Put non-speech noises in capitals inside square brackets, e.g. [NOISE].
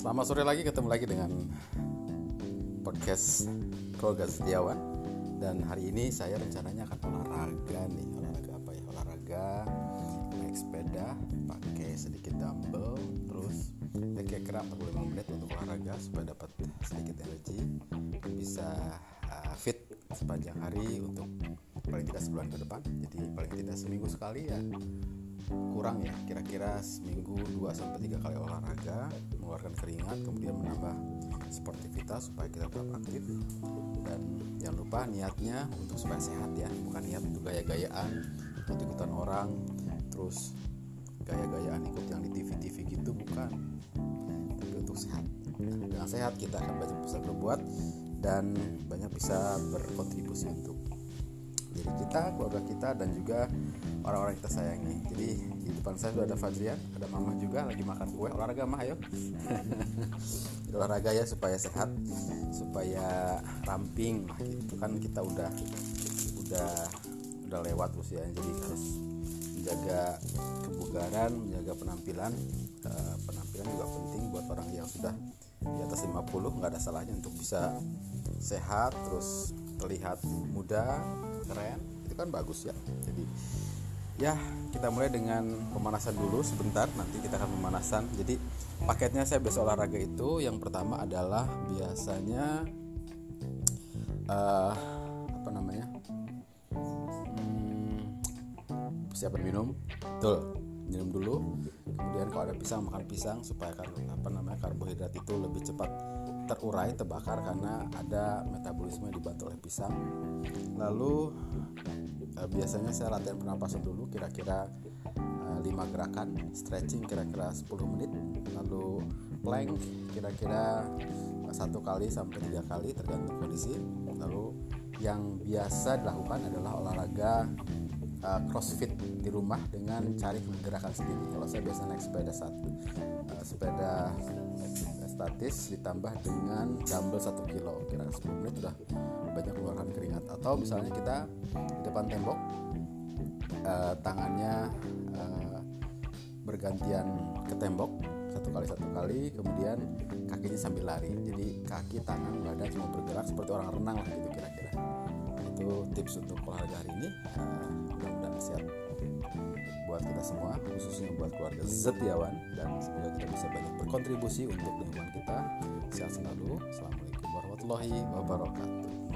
Selamat sore lagi ketemu lagi dengan podcast keluarga Setiawan. Dan hari ini saya rencananya akan olahraga nih. Olahraga apa ya? Olahraga naik sepeda pakai sedikit dumbbell terus ya kira-kira 45 menit untuk olahraga supaya dapat sedikit energi. Bisa uh, fit sepanjang hari untuk paling tidak sebulan ke depan. Jadi paling tidak seminggu sekali ya kurang ya kira-kira seminggu 2 sampai 3 kali olahraga mengeluarkan keringat kemudian menambah sportivitas supaya kita tetap aktif. Dan jangan lupa niatnya untuk supaya sehat ya bukan niat untuk gaya-gayaan ikut-ikutan orang terus gaya-gayaan ikut yang di TV-TV gitu bukan. Tapi untuk sehat. Dengan sehat kita akan banyak bisa berbuat dan banyak bisa berkontribusi untuk diri kita, keluarga kita dan juga orang-orang kita sayangi. Jadi di depan saya sudah ada Fadrian, ada Mama juga lagi makan kue. Olahraga mah ayo. [LAUGHS] olahraga ya supaya sehat, supaya ramping. Gitu kan kita udah udah udah lewat usia jadi harus menjaga kebugaran, menjaga penampilan. Uh, penampilan juga penting buat orang yang sudah di atas 50 nggak ada salahnya untuk bisa sehat terus terlihat muda keren itu kan bagus ya. Jadi ya kita mulai dengan pemanasan dulu sebentar nanti kita akan pemanasan. Jadi paketnya saya biasa olahraga itu yang pertama adalah biasanya uh, apa namanya hmm, persiapan minum betul minum dulu. Kemudian kalau ada pisang makan pisang supaya kar apa namanya karbohidrat itu lebih cepat terurai terbakar karena ada metabolisme dibantu oleh pisang. Lalu eh, biasanya saya latihan pernapasan dulu kira-kira eh, 5 gerakan stretching kira-kira 10 menit. Lalu plank kira-kira satu kali sampai tiga kali tergantung kondisi. Lalu yang biasa dilakukan adalah olahraga uh, crossfit di rumah dengan cari gerakan sendiri. Kalau saya biasa naik sepeda satu, uh, sepeda statis ditambah dengan dumbbell 1 kilo. Kira 10 menit udah banyak keluarkan keringat. Atau misalnya kita di depan tembok uh, tangannya uh, bergantian ke tembok satu kali satu kali kemudian kakinya sambil lari. Jadi kaki tangan badan semua bergerak seperti orang renang lah gitu kira-kira. Itu tips untuk olahraga hari ini. Uh, mudah-mudahan sehat buat kita semua khususnya buat keluarga Zetiawan. Dan semoga kita bisa banyak berkontribusi untuk lingkungan kita. Sehat selalu. Assalamualaikum warahmatullahi wabarakatuh